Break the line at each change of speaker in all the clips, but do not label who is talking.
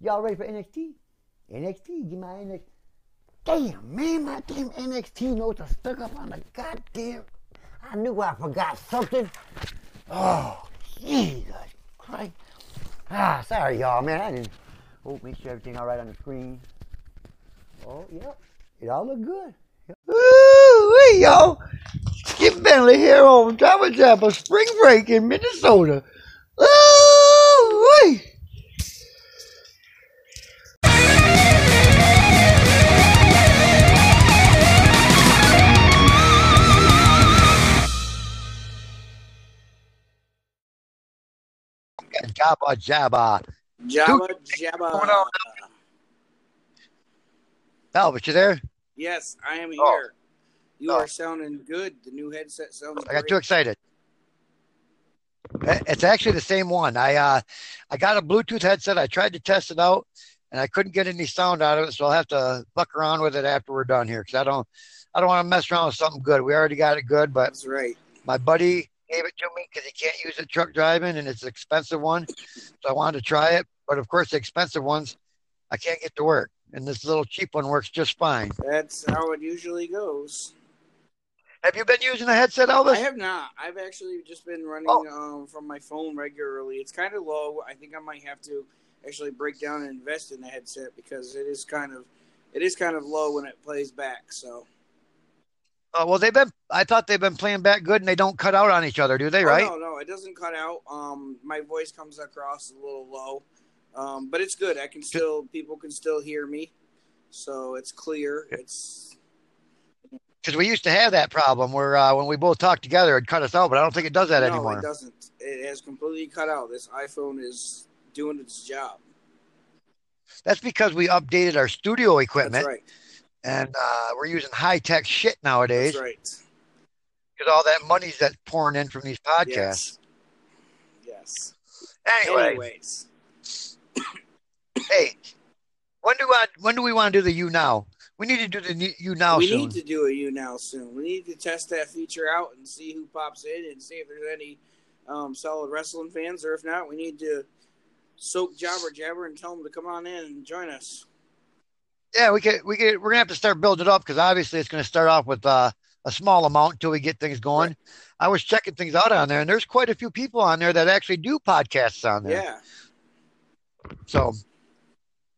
Y'all ready for NXT? NXT, give my NXT. Damn, man, my damn NXT notes are stuck up on the goddamn. I knew I forgot something. Oh, Jesus Christ. Ah, sorry, y'all, man. I didn't. Oh, make sure everything all right on the screen. Oh, yep. It all look good. Ooh, hey, y'all. Skip Bentley here on Jabba Jabba Spring Break in Minnesota. Ooh, Jabba Jabba.
Jabba Jabba.
going on? Albert, you there?
Yes, I am here.
Oh.
You
Oh.
are sounding good. The new headset sounds
I got
great.
too excited. It's actually the same one. I uh, I got a Bluetooth headset. I tried to test it out, and I couldn't get any sound out of it. So I'll have to fuck around with it after we're done here, because I don't I don't want to mess around with something good. We already got it good, but
That's right.
my buddy gave it to me because he can't use it truck driving, and it's an expensive one. So I wanted to try it, but of course the expensive ones I can't get to work, and this little cheap one works just fine.
That's how it usually goes.
Have you been using a headset, Elvis?
I have not. I've actually just been running
Oh.
um, from my phone regularly. It's kind of low. I think I might have to actually break down and invest in the headset because it is kind of it is kind of low when it plays back. So
Uh, well, they've been. I thought they've been playing back good, and they don't cut out on each other, do they?
Oh,
Right?
no, no, it doesn't cut out. Um, my voice comes across a little low, um, but it's good. I can still people can still hear me, so it's clear. It's
Because we used to have that problem where uh, when we both talked together, it'd cut us out, but I don't think it does that
no,
anymore.
it doesn't. It has completely cut out. This iPhone is doing its job.
That's because we updated our studio equipment,
That's right.
And uh, we're using high tech shit nowadays
That's right.
because all that money's that's pouring in from these podcasts.
Yes. yes.
Anyway,
Anyways,
hey, when do I? When do we want to do the you now? We need to do the you now
we
soon.
need to do a you now soon. We need to test that feature out and see who pops in and see if there's any um, solid wrestling fans, or if not, we need to soak Jabber Jabber and tell them to come on in and join us.
Yeah, we could. We could. We're gonna have to start building it up because obviously it's gonna start off with uh, a small amount until we get things going.
Right.
I was checking things out on there, and there's quite a few people on there that actually do podcasts on there.
Yeah.
So,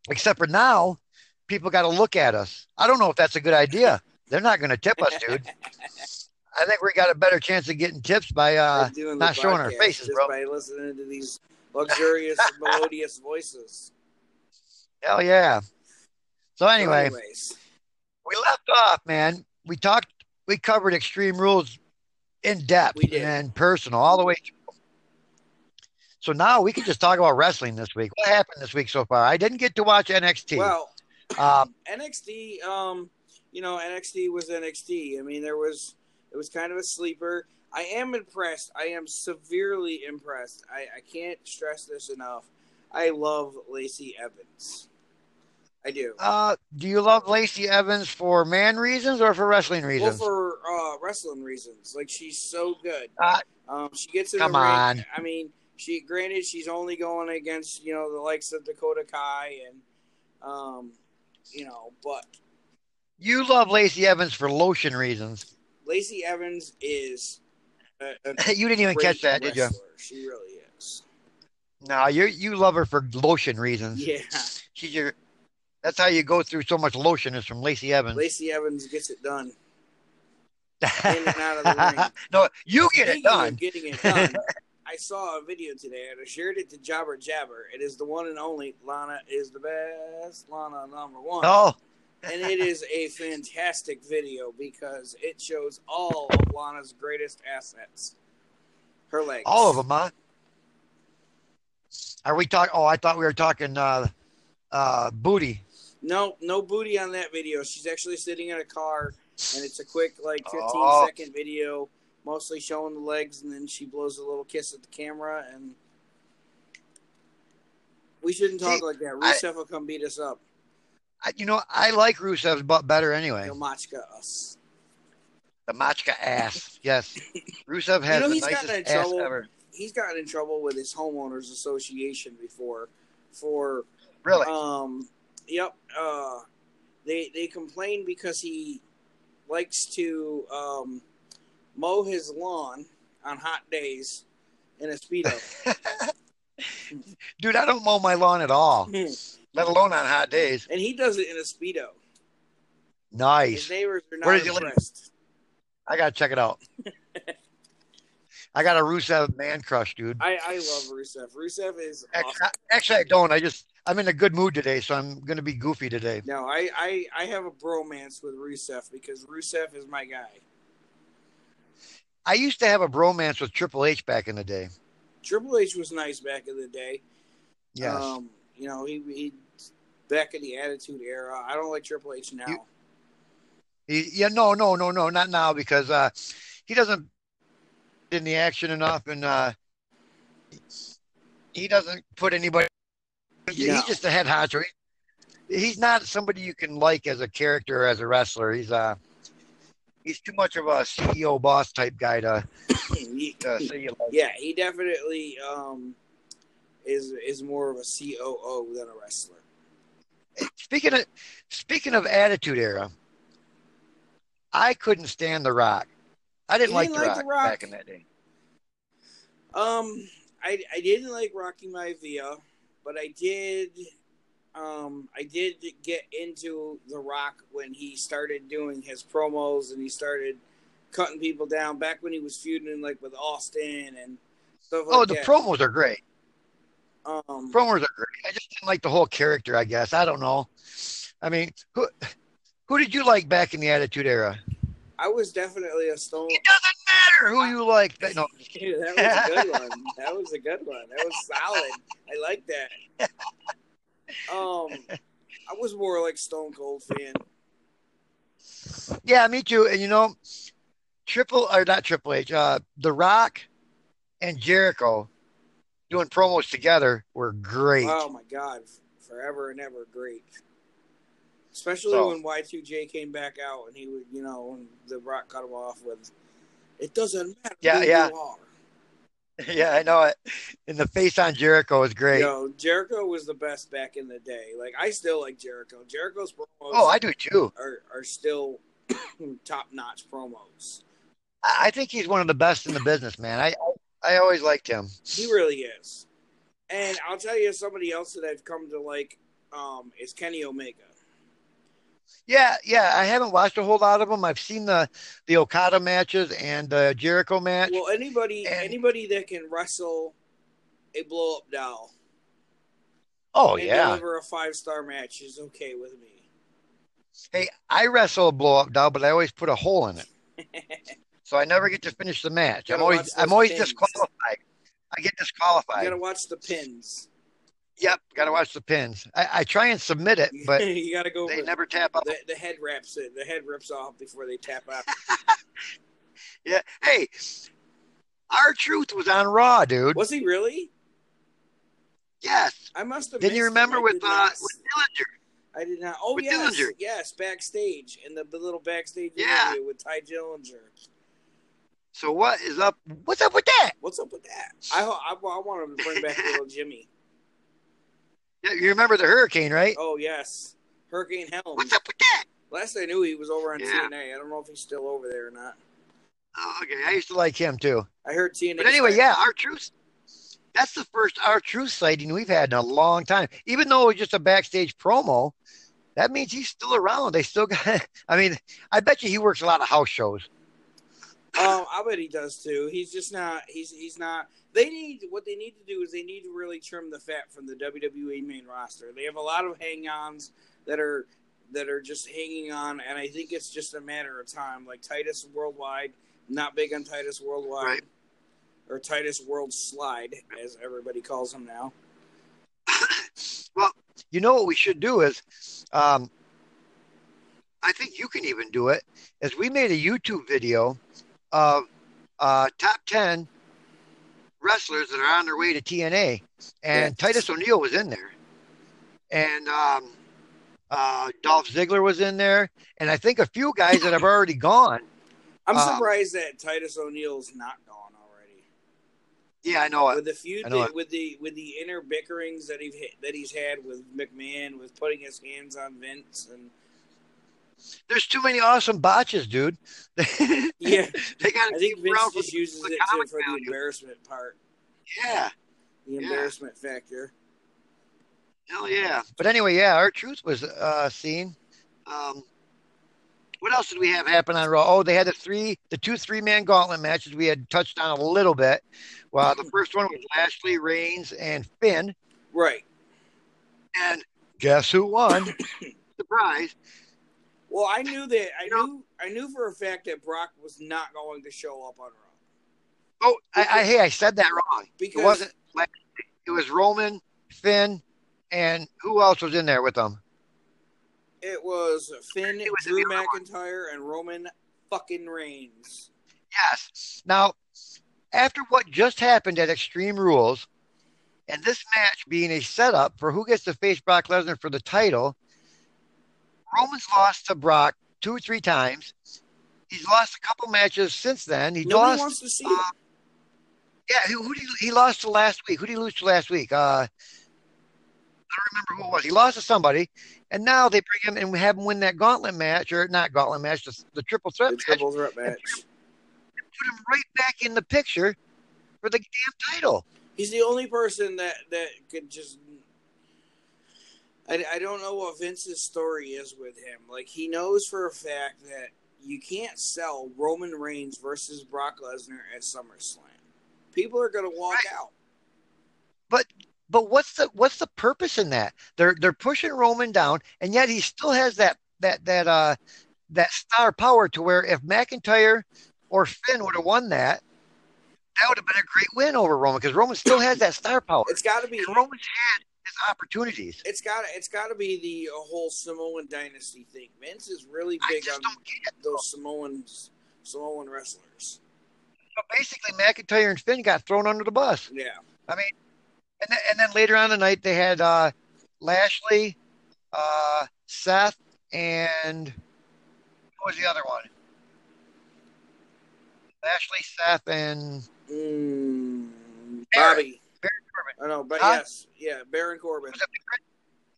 except for now, people got to look at us. I don't know if that's a good idea. They're not going to tip us, dude. I think we got a better chance of getting tips by uh,
We're doing the
not showing our faces,
just
bro.
by listening to these luxurious, melodious voices.
hell yeah. So anyway,
anyways,
we left off, man. We talked, we covered Extreme Rules in depth and personal all the way. through. So now we can just talk about wrestling this week. What happened this week so far? I didn't get to watch NXT.
well,
um,
NXT, um, you know, NXT was NXT. I mean, there was it was kind of a sleeper. I am impressed. I am severely impressed. I, I can't stress this enough. I love Lacey Evans. I do.
uh, do you love Lacey Evans for man reasons or for wrestling reasons?
Well, for uh, wrestling reasons, like she's so good.
Uh,
Um, she gets in
come
the ring.
on.
I mean, she granted she's only going against you know the likes of Dakota Kai and um, you know, but
You love Lacey Evans for lotion reasons.
Lacey Evans is. A, a
you didn't even catch that, did you?
She really is.
No, you you love her for lotion reasons.
Yeah,
She's your. That's how you go through so much lotion is from Lacey Evans.
Lacey Evans gets it done. in and out of the ring.
no, you get it
Speaking of
done.
Getting it done. I saw a video today and I shared it to Jabber Jabber. It is the one and only Lana is the best. Lana number one.
Oh,
and it is a fantastic video because it shows all of Lana's greatest assets. Her legs.
all of them, huh? Are we talking? Oh, I thought we were talking uh, uh, booty.
No, no booty on that video. She's actually sitting in a car, and it's a quick, like, 15
Oh.
second video, mostly showing the legs, and then she blows a little kiss at the camera. And we shouldn't talk
See,
like that.
I-
Rusev will come beat us up.
I, you know, I like Rusev's butt better anyway.
He'll machka us.
The Machka ass. Yes, Rusev has
know,
the nicest ass
trouble.
ever.
He's gotten in trouble with his homeowners association before for
Really?
Um, yep. Uh, they they complain because he likes to um, mow his lawn on hot days in a speedo.
Dude, I don't mow my lawn at all, let alone on hot days.
and he does it in a speedo. His
Nice.
neighbors are
Where
not
does he
impressed.
I gotta check it out. I got a Rusev man crush, dude.
I, I love Rusev. Rusev is
Ac-
awesome.
Actually, I don't. I just I'm in a good mood today, so I'm gonna be goofy today.
No, I, I, I have a bromance with Rusev because Rusev is my guy.
I used to have a bromance with Triple H back in the day.
Triple H was nice back in the day.
Yes.
Um, you know, he, he back in the Attitude Era. I don't like Triple H now.
You- He, yeah, no, no, no, no, not now because uh, he doesn't in the action enough, and uh, he doesn't put anybody.
No.
He's just a head honcho. He, he's not somebody you can like as a character or as a wrestler. He's uh, he's too much of a CEO boss type guy to, to say you like.
yeah, he definitely um, is is more of a COO than a wrestler.
Speaking of speaking of Attitude Era, I couldn't stand The Rock. I didn't, like,
didn't
the,
like
Rock
The Rock?
back in that day.
Um, I I didn't like Rocky Maivia, but I did. Um, I did get into The Rock when he started doing his promos and he started cutting people down back when he was feuding like with Austin and stuff like
Oh, the
that.
promos are great.
um,
Promos are great. I just didn't like the whole character. I guess I don't know. I mean, who who did you like back in the Attitude Era?
I was definitely a stone.
It doesn't matter who you like. But no,
that was a good one. That was a good one. That was solid. I like that. Um, I was more like Stone Cold fan.
yeah, me too. And you know, Triple or not Triple H, uh, The Rock and Jericho doing promos together were great.
Oh my god, forever and ever great. Especially
So-
when Y2J came back out and he would, you know, when The Rock cut him off with, "It doesn't matter
Yeah,
who
yeah.
you are."
yeah, I know it. And the face on Jericho is great.
Yo, Jericho was the best back in the day. Like I still like Jericho. Jericho's promos
Oh, I do too.
are are still top notch promos.
I I think he's one of the best in the business, man. I I always liked him.
He really is. And I'll tell you somebody else that I've come to like um, is Kenny Omega.
Yeah, yeah. I haven't watched a whole lot of them. I've seen the the Okada matches and the Jericho match.
Well, anybody
And-
anybody that can wrestle a blow up doll
oh
and
yeah.
deliver a five star match is okay with me.
Hey, I wrestle a blow up doll, but I always put a hole in it, so I never get to finish the match. I'm always I'm always
pins.
disqualified. I get disqualified.
You gotta watch the pins.
Yep, got to watch the pins. I, I try and submit it, but
you gotta go.
they never tap up.
the, the head wraps it. The head rips off before they tap out.
Yeah. Hey, R-Truth was on Raw, dude.
Was he really?
Yes.
I must have.
Didn't you remember
it.
With
did
uh
not-
with Dillinger?
I did not. Oh
with
yes,
Dillinger?
yes, backstage in the, the little backstage
Yeah.
interview with Tye Dillinger.
So what is up? What's up with that?
What's up with that? I I, I want him to bring back little Jimmy.
Yeah, You remember the hurricane, right?
Oh yes, Hurricane Helms.
What's up with that?
Last I knew, he was over on
Yeah.
TNA. I don't know if he's still over there or not.
Oh, okay, I used to like him too.
I heard TNA.
But anyway, yeah, R-Truth. That's the first R-Truth sighting we've had in a long time. Even though it was just a backstage promo, that means he's still around. They still got. I mean, I bet you he works a lot of house shows.
Um, I bet he does too. He's just not. He's he's not. They need what they need to do is they need to really trim the fat from the WWE main roster. They have a lot of hang-ons that are that are just hanging on, and I think it's just a matter of time. Like Titus Worldwide, not big on Titus Worldwide,
Right.
or Titus World Slide, as everybody calls him now.
Well, you know what we should do is, um, I think you can even do it. Is we made a YouTube video of uh, top ten wrestlers that are on their way to TNA, and. Titus O'Neil was in there, and um, uh, Dolph Ziggler was in there, and I think a few guys that have already gone.
I'm
Um,
surprised that Titus O'Neil's not gone already.
Yeah, I know it.
with the feud that, with the with the inner bickerings that he that he's had with McMahon with putting his hands on Vince and
There's too many awesome botches, dude.
yeah
they got
I think Vince just uses it to, for the embarrassment part
Yeah,
the
Yeah.
embarrassment factor
hell yeah. But anyway, yeah, R-Truth was uh, seen. Um, what else did we have happen on Raw? Oh, they had the three, the two three man gauntlet matches we had touched on a little bit. Well, the first one was Lashley, Reigns, and Finn.
right
And guess who won? Surprise.
Well I knew that I
You know-
knew I knew for a fact that Brock was not going to show up on Raw
Oh, I, I hey, I said that wrong.
because
It wasn't. It was Roman, Finn, and who else was in there with them?
it was Finn,
It was
Drew
the other one.
McIntyre, and Roman fucking Reigns.
Yes. Now, after what just happened at Extreme Rules, and this match being a setup for who gets to face Brock Lesnar for the title, Roman's lost to Brock two or three times. He's lost a couple matches since then. He
Nobody
lost.
wants to see
uh. Yeah, who, who did he, he lost to last week? Who did he lose to last week? Uh, I don't remember who it was. He lost to somebody, and now they bring him and have him win that gauntlet match, or not gauntlet match, the, the triple threat
The
match.
triple threat match.
Put him right back in the picture for the damn title.
He's the only person that that could just. I, I don't know what Vince's story is with him. Like he knows for a fact that you can't sell Roman Reigns versus Brock Lesnar at SummerSlam. People are going to walk
Right.
out.
But but what's the what's the purpose in that? They're they're pushing Roman down, and yet he still has that that that uh that star power to where if McIntyre or Finn would have won that, that would have been a great win over Roman because Roman still has that star power.
It's got to be.
And Roman's had opportunities.
It's got. It's got to be the whole Samoan dynasty thing. Vince is really big on
it.
those Samoans, Samoan wrestlers.
So basically, McIntyre and Finn got thrown under the bus.
Yeah.
I mean, and then, and then later on the night they had uh, Lashley, uh, Seth, and what was the other one? Lashley, Seth, and
Mm. Bobby. I know, but
Huh?
yes, yeah, Baron Corbin.
Was that Baron?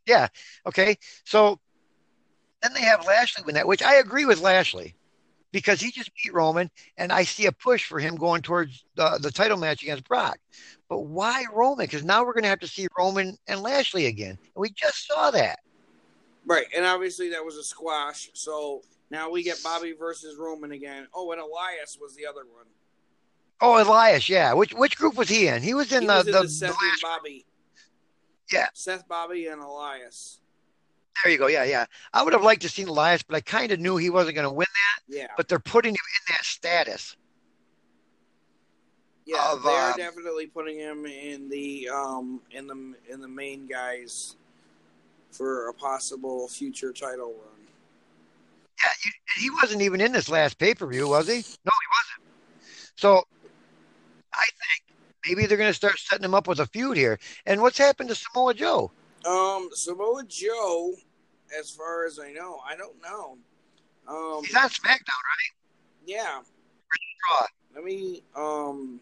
Yeah. Okay. So then they have Lashley win that, which I agree with Lashley because he just beat Roman, and I see a push for him going towards the, the title match against Brock. But why Roman? Because now we're going to have to see Roman and Lashley again. And we just saw that.
Right, and obviously that was a squash. So now we get Bobby versus Roman again. Oh, and Elias was the other one.
Oh, Elias, yeah. Which which group was he in? He was in
he
the,
was in
the,
the,
the
Seth
last-
Bobby.
Yeah.
Seth, Bobby, and Elias.
There you go. Yeah, yeah. I would have liked to see Elias, but I kind of knew he wasn't going to win that.
Yeah,
But they're putting him in that status.
yeah,
of,
they're
um,
definitely putting him in the um in the in the main guys for a possible future title run.
Yeah, you, he wasn't even in this last pay per view, was he? No, he wasn't. So I think maybe they're going to start setting him up with a feud here. And what's happened to Samoa Joe?
Um, Samoa Joe, as far as I know, I don't know. Um,
He's on SmackDown, right?
yeah. Let me um.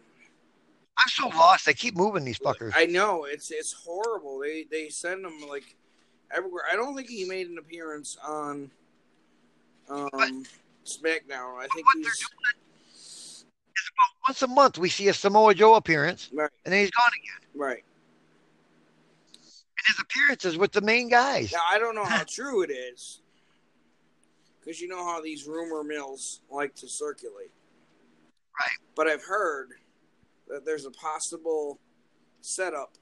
I'm so lost. They keep moving these fuckers.
I know it's it's horrible. They they send him like everywhere. I don't think he made an appearance on um SmackDown. I think he's
About once a month, we see a Samoa Joe appearance,
right.
and then he's gone again.
Right
And his appearances with the main guys.
now, I don't know how true it is because you know how these rumor mills like to circulate.
Right.
But I've heard that there's a possible setup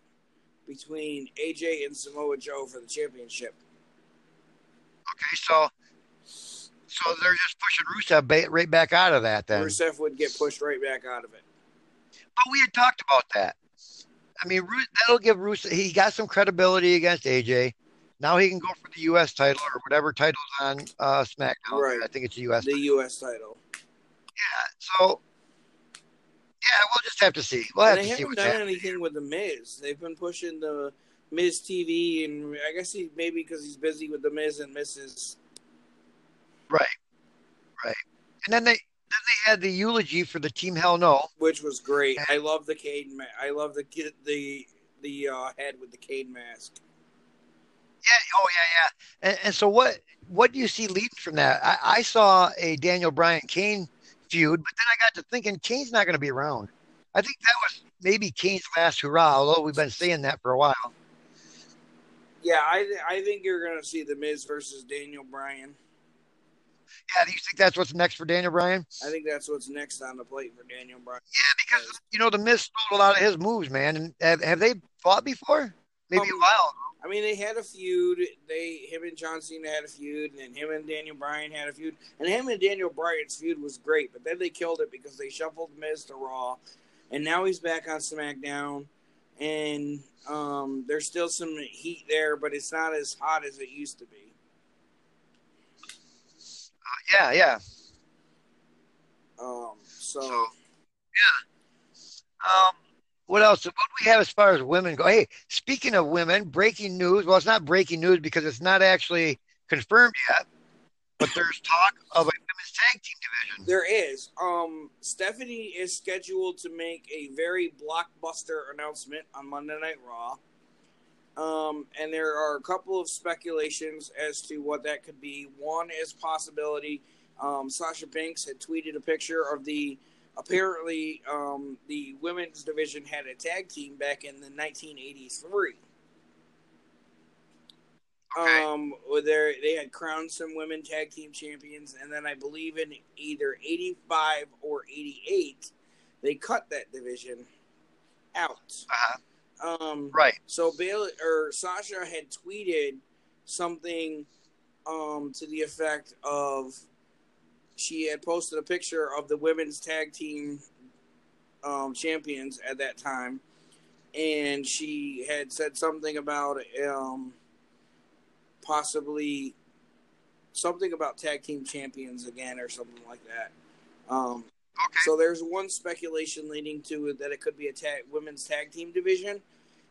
between AJ and Samoa Joe for the championship.
Okay, so so they're just pushing Rusev ba- right back out of that then.
Rusev would get pushed right back out of it.
But we had talked about that. I mean, Ru- that'll give Rusev. He got some credibility against AJ. Now he can go for the U.S. title or whatever title's on uh, SmackDown.
Right.
I think it's the U.S.
The U.S. title.
Yeah. So, yeah, we'll just have to see. We'll have
And
to
they
see
haven't done
happening.
anything with the Miz. They've been pushing the Miz TV, and I guess he maybe because he's busy with the Miz and Mrs.
Right. Right. And then they then they had the eulogy for the team Hell No.
which was great. I love the Cade. Ma- I love the the the uh, head with the Cade mask.
Yeah. Oh yeah, yeah. And, and so what? What do you see leading from that? I, I saw a Daniel Bryan Kane feud, but then I got to thinking Kane's not going to be around. I think that was maybe Kane's last hurrah. Although we've been saying that for a while.
Yeah, I th- I think you're gonna see the Miz versus Daniel Bryan.
Yeah. Do you think that's what's next for Daniel Bryan?
I think that's what's next on the plate for Daniel Bryan.
Yeah, because you know the Miz stole a lot of his moves, man. And have, have they fought before? Maybe a
Um,
while.
I mean, they had a feud. They him and John Cena had a feud, and then him and Daniel Bryan had a feud, and him and Daniel Bryan's feud was great. But then they killed it because they shuffled Miz to Raw, and now he's back on SmackDown, and um, there's still some heat there, but it's not as hot as it used to be.
Yeah, yeah.
Um, so,
So, Um, what else? What do we have as far as women go? Hey, speaking of women, breaking news. Well, it's not breaking news because it's not actually confirmed yet, but there's talk of a women's tag team division.
there is. Um, Stephanie is scheduled to make a very blockbuster announcement on Monday Night Raw. Um, and there are a couple of speculations as to what that could be. One is possibility. Um, Sasha Banks had tweeted a picture of the apparently um, the women's division had a tag team back in the 1983.
Okay.
Um, where they they had crowned some women tag team champions, and then I believe in either 85 or 88, they cut that division out.
Uh-huh.
Um,
Right.
so Bayley or Sasha had tweeted something um, to the effect of she had posted a picture of the women's tag team um, champions at that time, and she had said something about um, possibly something about tag team champions again or something like that. Um,
Okay.
so there's one speculation leading to that it could be a tag, women's tag team division.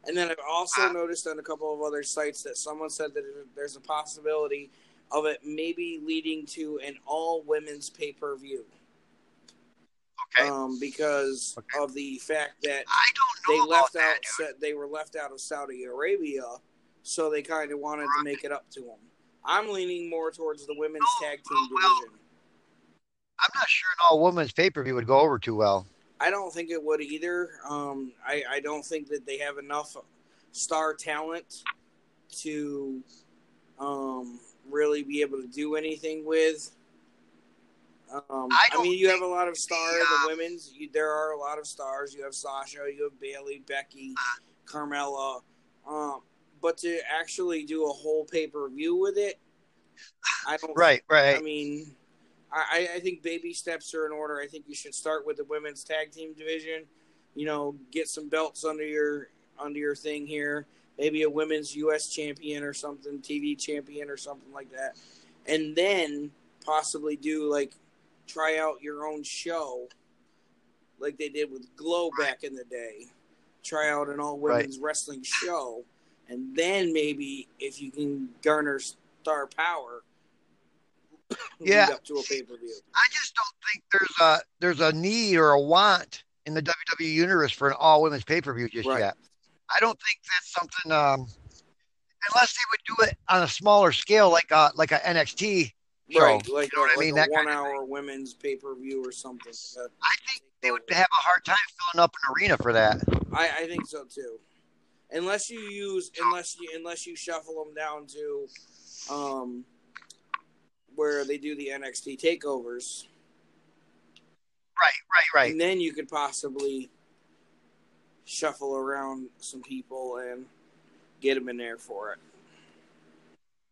And then I've also
Ah.
noticed on a couple of other sites that someone said that there's a possibility of it maybe leading to an all women's pay per view.
Okay.
Um, because
Okay.
of the fact that
I don't
they
know about
left
that.
out
dude.
they were left out of Saudi Arabia, so they kind of wanted to make it up to them. I'm leaning more towards the women's
Oh,
tag team
oh, well.
division.
I'm not sure an all women's pay per view would go over too well.
I don't think it would either. Um, I, I don't think that they have enough star talent to um, really be able to do anything with. Um,
I
I, mean, you have a lot of stars.
the, uh,
The women's, you, there are a lot of stars. You have Sasha, you have Bayley, Becky,
Uh-huh.
Carmella. Um, but to actually do a whole pay per view with it, I don't.
Right, right.
I mean, I, I think baby steps are in order. I think you should start with the women's tag team division. You know, get some belts under your under your thing here. Maybe a women's U.S. champion or something, TV champion or something like that, and then possibly do like try out your own show, like they did with Glow back in the day. Try out an all women's wrestling show, and then maybe if you can garner star power,
Yeah.
to a pay per view.
I just don't think there's a there's a need or a want in the WWE universe for an all women's pay per view just
Right.
yet. I don't think that's something um, unless they would do it on a smaller scale like a like a NXT show.
Right, like,
you know what I
like
mean?
a
That
one hour women's pay per view or something. Uh,
I think they would have a hard time filling up an arena for that.
I, I think so too. Unless you use, unless you, unless you shuffle them down to, um, where they do the NXT takeovers,
Right, right, right.
and then you could possibly shuffle around some people and get them in there for it.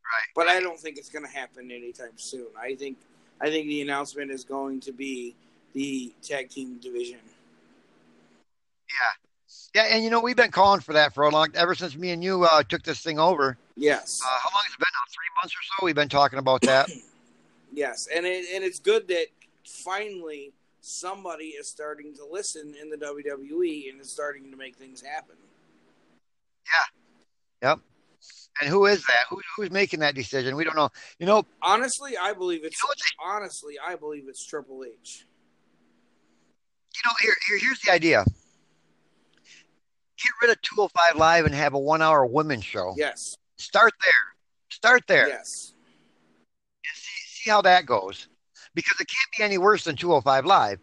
Right.
But I don't think it's going to happen anytime soon. I think, I think the announcement is going to be the tag team division.
Yeah, Yeah, and you know we've been calling for that for a long ever since me and you uh, took this thing over.
Yes.
Uh, how long has it been now? Three months or so. We've been talking about that.
Yes, and it, and it's good that finally somebody is starting to listen in the WWE and is starting to make things happen. Yeah. Yep.
And who is that? Who, who's making that decision? We don't know. You know,
Honestly, I believe it's
You know what
honestly I believe it's Triple H.
You know, here, here here's the idea. Get rid of 205 Live and have a one hour women's show.
Yes.
Start there. Start there.
Yes.
See, how that goes. Because it can't be any worse than 205 Live.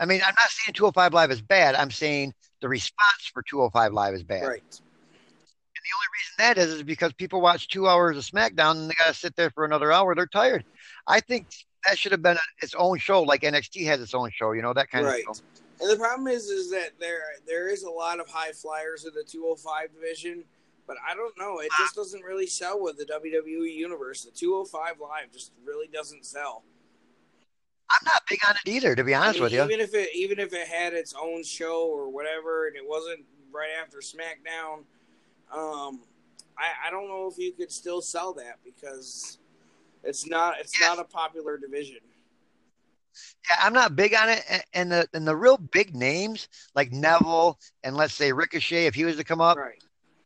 I mean, I'm not saying 205 Live is bad. I'm saying the response for 205 Live is bad.
Right.
And the only reason that is is because people watch two hours of SmackDown and they got to sit there for another hour. They're tired. I think that should have been a, its own show, like NXT has its own show. You know that kind
Right.
of show.
And the problem is, is that there there is a lot of high flyers in the 205 division, but I don't know. It just doesn't really sell with the WWE universe. The 205 live just really doesn't sell.
I'm not big on it either, to be
I
honest
mean,
with you.
Even if it even if it had its own show or whatever, and it wasn't right after SmackDown, um, I, I don't know if you could still sell that because it's not it's
Yes.
not a popular division.
Yeah, I'm not big on it. And- And the and the real big names like Neville and let's say Ricochet, if he was to come up,
Right.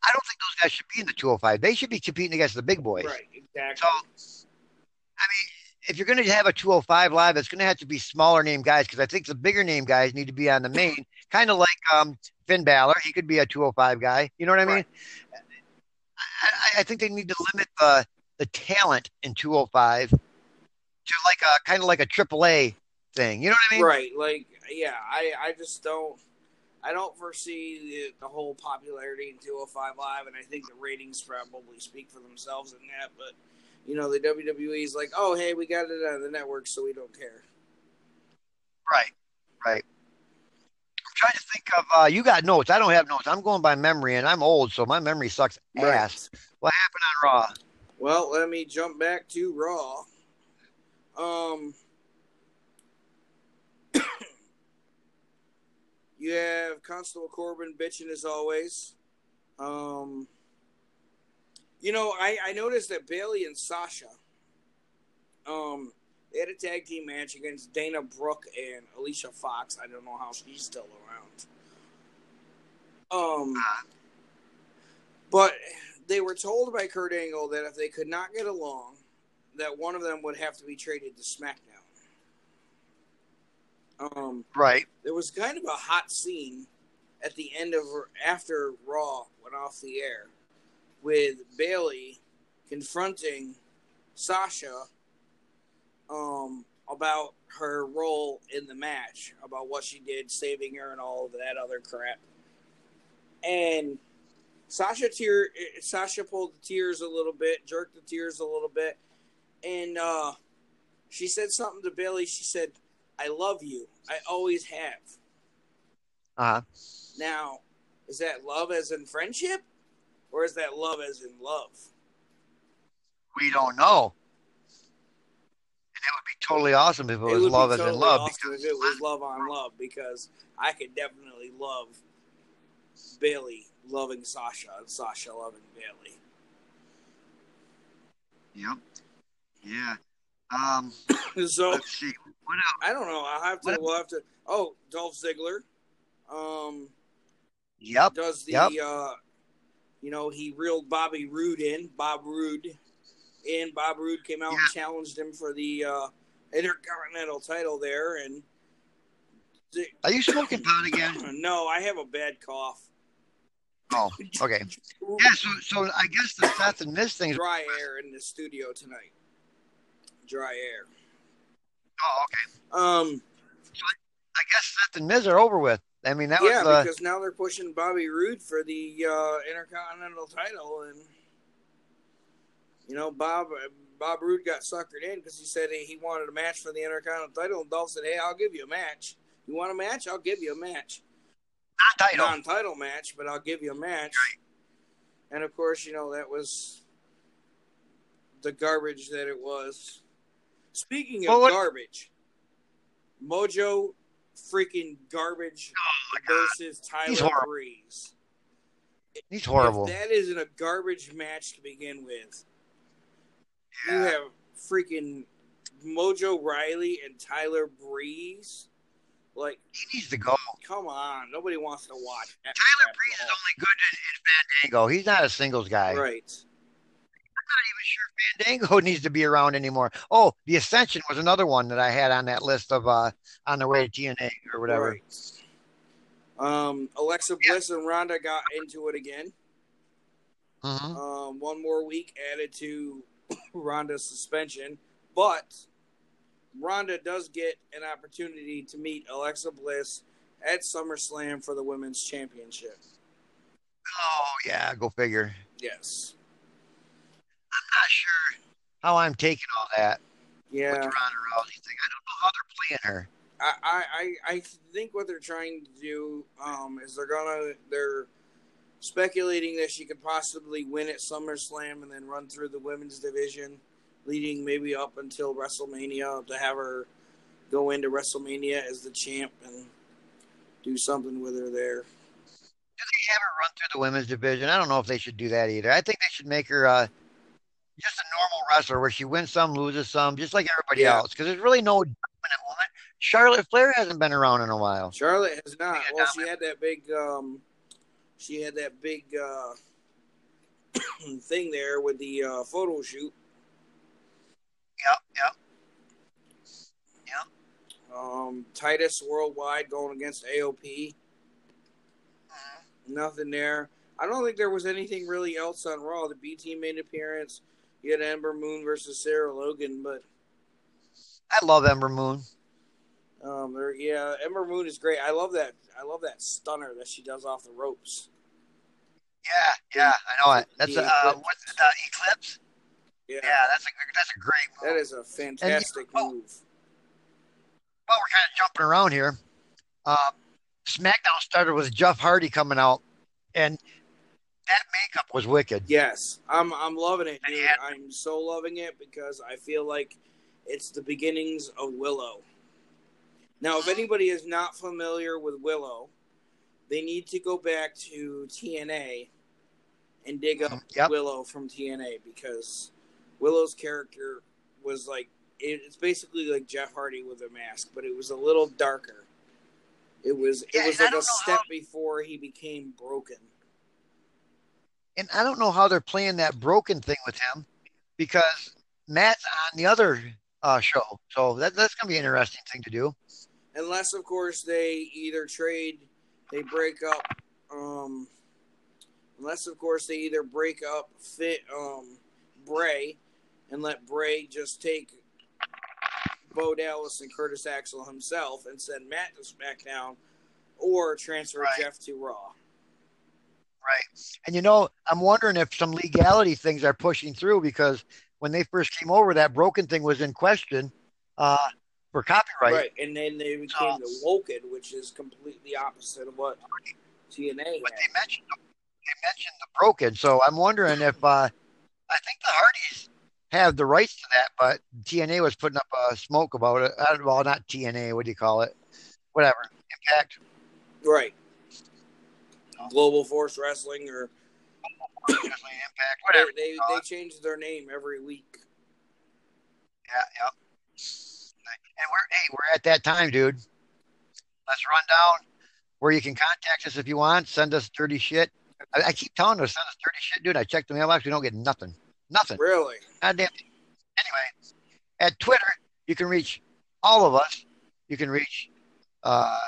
I don't think those guys should be in the 205. They should be competing against the big boys.
Right. Exactly.
So, I mean, if you're going to have a 205 live, it's going to have to be smaller name guys because I think the bigger name guys need to be on the main, kind of like um, Finn Balor. He could be a 205 guy. You know what I mean?
Right.
I, I think they need to limit the the talent in 205 to like a kind of like a AAA thing. You know what I mean?
Right. Like, yeah, I, I just don't. I don't foresee the, the whole popularity in 205 Live, and I think the ratings probably speak for themselves in that. But you know, the WWE is like, oh, hey, we got it on the network, so we don't care.
Right. Right. I'm trying to think of. Uh, you got notes. I don't have notes. I'm going by memory, and I'm old, so my memory sucks ass. What happened on Raw?
Well, let me jump back to Raw. Um, you have Constable Corbin bitching as always. Um, you know, I, I noticed that Bayley and Sasha, um, they had a tag team match against Dana Brooke and Alicia Fox. I don't know how she's still around. Um, but they were told by Kurt Angle that if they could not get along, that one of them would have to be traded to SmackDown. Um,
Right.
there was kind of a hot scene at the end of after Raw went off the air with Bayley confronting Sasha um, about her role in the match, about what she did, saving her, and all of that other crap. And Sasha tear Sasha pulled the tears a little bit, jerked the tears a little bit, and uh, she said something to Bayley. She said, "I love you. I always have."
Uh huh.
Now, is that love as in friendship, or is that love as in love?
We don't know. And it would be totally awesome if it was
would be
love as in love.
awesome
because
if it was love on love, because I could definitely love Bayley loving Sasha and Sasha loving Bayley.
Yep. Yeah. Um.
so
Let's see.
I don't know. I'll have to.
What-
We'll have to. Oh, Dolph Ziggler. Um,
Yep.
does the
Yep.
uh, you know, he reeled Bobby Roode in. Bob Roode, and Bob Roode came out and challenged him for the uh, Intercontinental title there, and
Are you smoking pot again?
no, I have a bad cough.
Oh, okay. Yeah. So, so I guess the Seth and things.
Dry air in the studio tonight. Dry air.
Oh, okay.
Um,
I guess Seth and Miz are over with. I mean, that
yeah,
was. Uh,
because now they're pushing Bobby Roode for the uh, Intercontinental title, and you know Bob Bob Roode got suckered in because he said he wanted a match for the Intercontinental title, and Dolph said, "Hey, I'll give you a match. You want a match? I'll give you a match,
non-title.
non-title match, but I'll give you a match." And of course, you know that was the garbage that it was. Speaking of
what-
garbage, Mojo freaking garbage
Oh
versus Tyler
He's.
Breeze.
He's horrible.
If that isn't a garbage match to begin with, you have freaking Mojo Rawley and Tyler Breeze. Like,
He needs to go.
come on, nobody wants to watch.
Tyler
crap
Breeze is only good in, in Fandango. He's not a singles guy.
right.
I'm not even sure Fandango needs to be around anymore. Oh, the Ascension was another one that I had on that list of uh on the way to TNA or whatever.
Right. Um, Alexa Bliss and Ronda got into it again.
Mhm.
Um, one more week added to Ronda's suspension, but Ronda does get an opportunity to meet Alexa Bliss at SummerSlam for the women's championship.
Oh yeah, go figure.
Yes.
I'm not sure how I'm taking all that with the
Yeah.
Ronda Rousey thing. I don't know how they're playing her.
I, I, I I think what they're trying to do um, is they're gonna they're speculating that she could possibly win at SummerSlam and then run through the women's division, leading maybe up until WrestleMania to have her go into WrestleMania as the champ and do something with her there.
Do they have her run through the women's division? I don't know if they should do that either. I think they should make her uh, just a normal wrestler where she wins some, loses some, just like everybody
Yeah.
else. Because there's really no dominant woman. Charlotte Flair hasn't been around in a while.
Charlotte has not. Well,
no,
she had that big um, she had that big uh, thing there with the uh, photo shoot.
Yep, yep.
Um, Titus Worldwide going against AOP. Nothing there. I don't think there was anything really else on Raw. The B team made an appearance. You had Ember Moon versus Sarah Logan, but
I love Ember Moon.
um, there, yeah, Ember Moon is great. I love that. I love that stunner that she does off the ropes.
Yeah, yeah, I know it. That's
The
uh,
Eclipse.
what's the Eclipse?
Yeah,
Yeah, that's a that's a great move.
that is a fantastic
oh.
move.
well, we're kind of jumping around here. Uh, SmackDown started with Jeff Hardy coming out, and that makeup was wicked.
Yes, I'm I'm loving it, dude.
Yeah.
I'm so loving it because I feel like it's the beginnings of Willow. Now, if anybody is not familiar with Willow, they need to go back to TNA and dig up mm-hmm,
Yep.
Willow from TNA because Willow's character was like it's basically like Jeff Hardy with a mask, but it was a little darker. It was
Yeah,
it was like a step
how-
before he became broken.
And I don't know how they're playing that broken thing with him because Matt's on the other uh, show, so that, that's gonna be an interesting thing to do.
unless of course they either trade they break up um unless of course they either break up fit um bray and let bray just take bo dallas and curtis axel himself and send matt to smackdown or transfer
Right.
jeff to raw
Right. And you know, I'm wondering if some legality things are pushing through because when they first came over, that broken thing was in question uh, for copyright.
right and then they became the woken which is completely opposite of what tna
But
had.
they mentioned they mentioned the broken, so I'm wondering if uh, I think the Hardys have the rights to that, but TNA was putting up a smoke about it. Uh, well, not TNA. What do you call it? Whatever. Impact.
right global force wrestling or
Impact. Whatever.
They, they, they change their name every week.
Yeah, yeah. And we're hey, we're at that time, dude. Let's run down where you can contact us if you want. Send us dirty shit. I, I keep telling us send us dirty shit, dude. I checked the mailbox. We don't get nothing. Nothing.
Really?
Goddamn. Anyway, at Twitter, you can reach all of us. You can reach uh,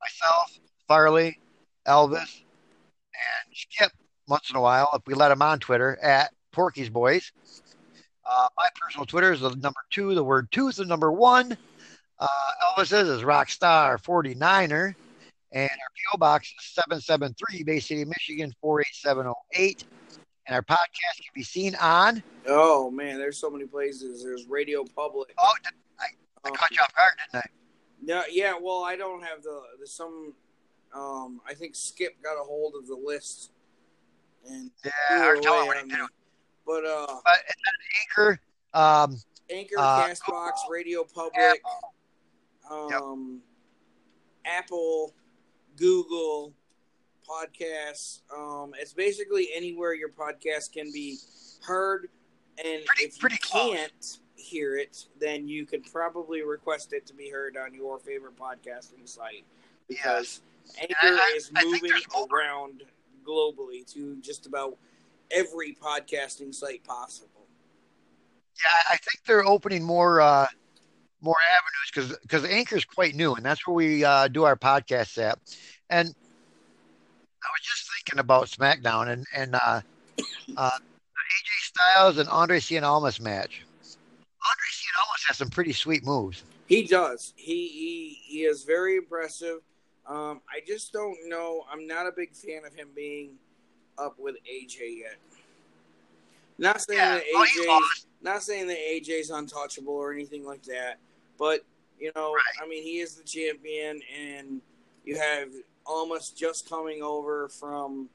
myself, Farley, Elvis, and Skip once in a while if we let them on Twitter at Porky's Boys. Uh, my personal Twitter is the number two, the word two is the number one. Uh, Elvis's is Rockstar 49er. And our PO box is 773 Bay City, Michigan 48708. And our podcast can be seen on.
Oh man, there's so many places. There's Radio Public.
Oh, did I
Um,
caught you off guard, didn't I?
no, yeah. Well, I don't have the the some. Um, I think Skip got a hold of the list, and
Yeah,
threw
I
it
telling
away
what he.
But uh,
But it's an anchor. Um,
Anchor,
Uh,
Castbox, Radio Public, um, Apple, Google, podcasts. Um, it's basically anywhere your podcast can be heard. And
Pretty-
if you
pretty close.
can't hear it, then you could probably request it to be heard on your favorite podcasting site because Anchor
I-
is
I think
moving around globally to just about every podcasting site possible.
Yeah, I think they're opening more uh, more avenues because because Anchor is quite new, and that's where we uh, do our podcasts at. And I was just thinking about SmackDown and and uh, uh, AJ Styles and Andre Cien Almas match. Andre Cien Almas has some pretty sweet moves.
He does. He he he is very impressive. Um, I just don't know. I'm not a big fan of him being up with AJ yet. Not saying
Yeah,
that
well,
AJ, not saying that AJ's untouchable or anything like that, but you know,
Right.
I mean, he is the champion, and you have Almas just coming over from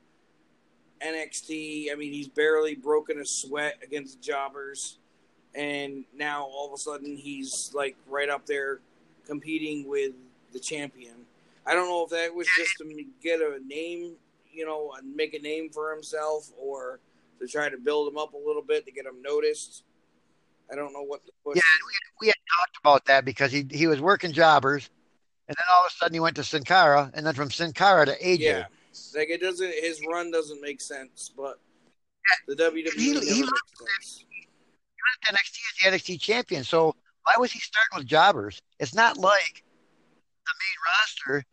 NXT. I mean, he's barely broken a sweat against jobbers, and now all of a sudden he's like right up there competing with the champion. I don't know if that was just to get a name, you know, and make a name for himself, or to try to build him up a little bit to get him noticed. I don't know what the push.
Yeah, we, we had talked about that because he he was working jobbers, and then all of a sudden he went to Sin Cara, and then from Sin Cara to AJ.
Yeah, like it doesn't. His run doesn't make sense, but the WWE
He- he. He went to NXT as the NXT champion, so why was he starting with jobbers? It's not like the main roster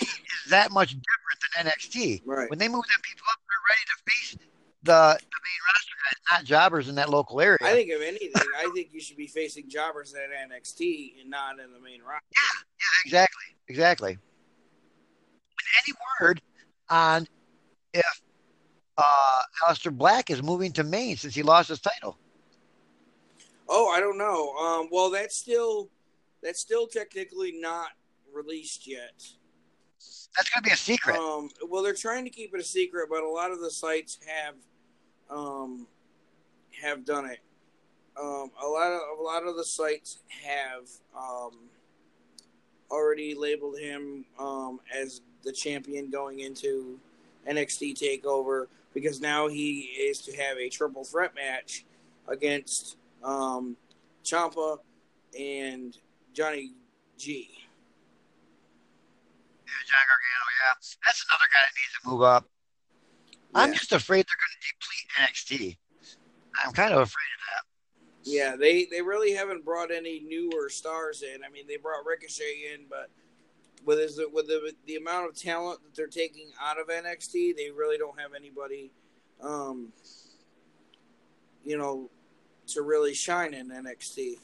is is that much different than NXT.
Right.
When they move them people up, they're ready to face the the main roster guys, not jobbers in that local area.
I think if anything, I think you should be facing jobbers at NXT and not in the main roster.
Yeah, yeah, exactly, exactly. And any word on if uh, Aleister Black is moving to main since he lost his title?
Oh, I don't know. Um, well, that's still that's still technically not released yet.
That's going to be a secret.
Um, well, they're trying to keep it a secret, but a lot of the sites have um, have done it. Um, a lot of a lot of the sites have um, already labeled him um, as the champion going into NXT Takeover because now he is to have a triple threat match against um, Ciampa and Johnny G.
Yeah, John Gargano, yeah. That's another guy that needs to move up. I'm just afraid they're going to deplete NXT. I'm kind of afraid of that.
Yeah, they they really haven't brought any newer stars in. I mean, they brought Ricochet in, but with his, with the the amount of talent that they're taking out of NXT, they really don't have anybody, um, you know, to really shine in NXT.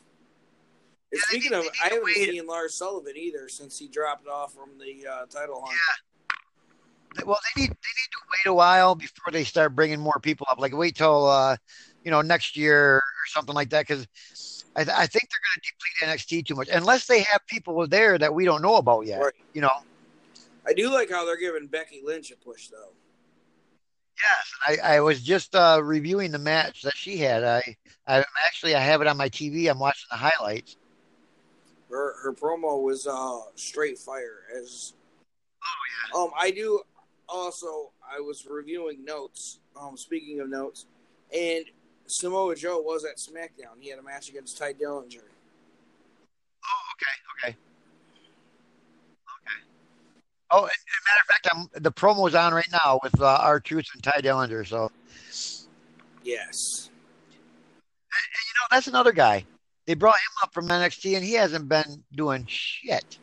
And speaking of, I haven't seen Lars Sullivan either since he dropped off from the uh, title hunt.
Yeah. Well, they need they need to wait a while before they start bringing more people up. Like wait till uh, you know next year or something like that, because I, th- I think they're going to deplete NXT too much unless they have people there that we don't know about yet.
Right.
You know.
I do like how they're giving Becky Lynch a push, though.
Yes, I, I was just uh, reviewing the match that she had. I, I actually I have it on my TV. I'm watching the highlights.
Her her promo was uh straight fire as
Oh yeah.
Um, I do also. I was reviewing notes. Um, speaking of notes, and Samoa Joe was at SmackDown. He had a match against Tye Dillinger.
Oh, okay, okay, okay. Oh, as a matter of fact, I'm the promo's on right now with uh, R-Truth and Tye Dillinger. So
Yes.
And you know that's another guy. They brought him up from NXT, and he hasn't been doing shit.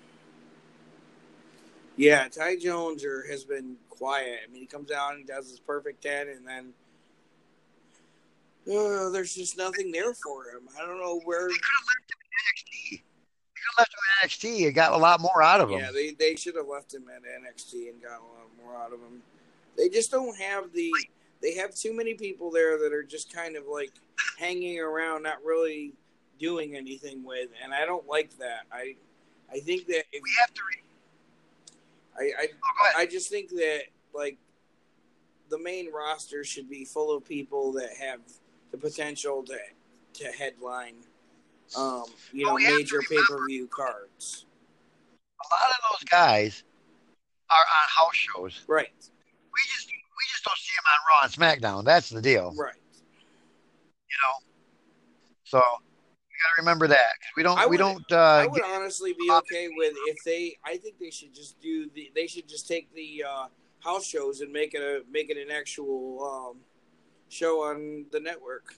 Yeah, Tye Dillinger has been quiet. I mean, he comes out and does his perfect ten, and then uh, there's just nothing there for him. I don't know where.
They could have left him in NXT. They could have left him in NXT and got a lot more out of him.
Yeah, they they should have left him at NXT and got a lot more out of him. They just don't have the. They have too many people there that are just kind of like hanging around, not really doing anything with, and I don't like that. I I think that if
we have to. Re-
I I,
oh.
I just think that like the main roster should be full of people that have the potential to to headline, um, you know,
we have to
major pay per view cards.
a lot of those guys are on house shows.
Right,
We just we just don't see them on Raw and SmackDown. That's the deal.
right.
You know. So you got to remember that. we don't
I
we don't
I
uh,
would honestly be okay with if they. I think they should just do the. They should just take the uh, house shows and make it a make it an actual um, show on the network.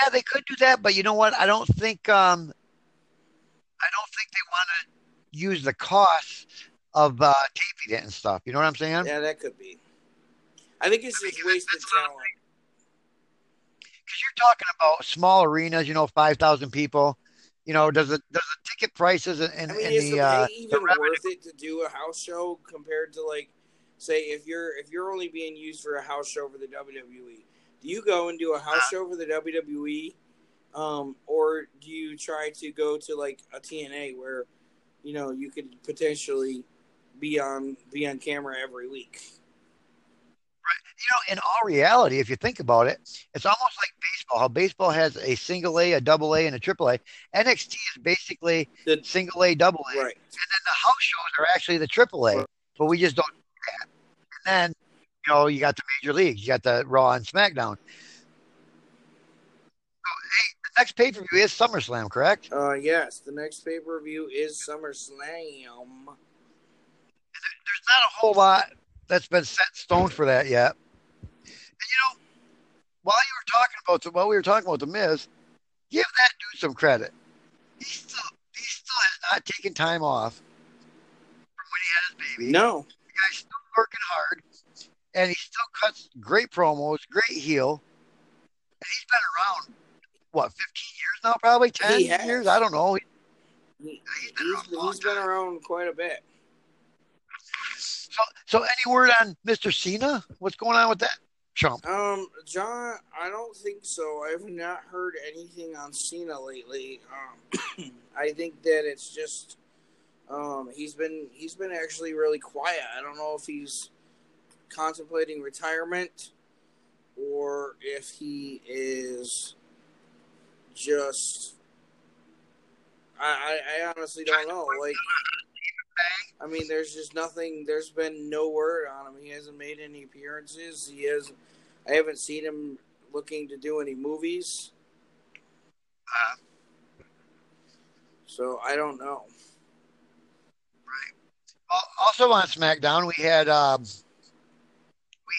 Yeah, they could do that, but you know what? I don't think um, I don't think they want to use the cost of uh, taping it and stuff. You know what I'm saying?
Yeah, that could be. I think it's just wasted talent.
Because you're talking about small arenas, you know, five thousand people. You know, does it does the ticket prices and, and,
I mean,
and
is
the
the
uh,
even
revenue-
worth it to do a house show compared to like, say, if you're if you're only being used for a house show for the WWE, do you go and do a house show for the WWE, um, or do you try to go to like a TNA where, you know, you could potentially be on be on camera every week?
You know, in all reality, if you think about it, it's almost like baseball. How baseball has a single A, a double A, and a triple A. NXT is basically
The-
single A, double A,
Right.
and then the house shows are actually the triple A. But we just don't do that. And then, you know, you got the major leagues, you got the Raw and SmackDown. So, hey, the next pay per view is SummerSlam, correct?
Uh, yes, the next pay per view is SummerSlam.
There's not a whole lot that's been set stone for that yet. And you know, while you were talking about the, while we were talking about the Miz, give that dude some credit. He still he still has not taken time off from when he had his baby.
No,
The guy's still working hard, and he still cuts great promos, great heel. And he's been around what 15 years now, probably 10
He has.
years. I don't know.
he,
He's been
he's,
around
he's been around quite a bit.
So, so any word on Mr. Cena? What's going on with that chump?
Um, John, I don't think so. I have not heard anything on Cena lately. Um, I think that it's just um, he's been he's been actually really quiet. I don't know if he's contemplating retirement or if he is just. I, I, I honestly don't know. Like, I mean, there's just nothing. There's been no word on him. He hasn't made any appearances. He has. I haven't seen him looking to do any movies.
Uh,
So I don't know.
Al- Also on SmackDown, we had um, we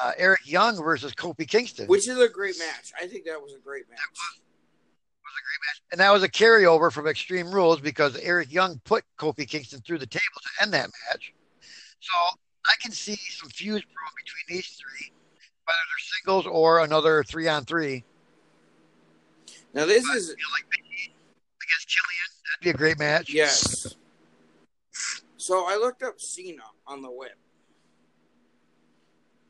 had uh, Eric Young versus Kofi Kingston,
Which is a great match. I think that was a great match.
And that was a carryover from Extreme Rules because Eric Young put Kofi Kingston through the table to end that match. So I can see some fuse brewing between these three, whether they're singles or another three on three.
Now this
But,
is
you know, like against Killian, that'd be a great match.
yes. So I looked up Cena on the web,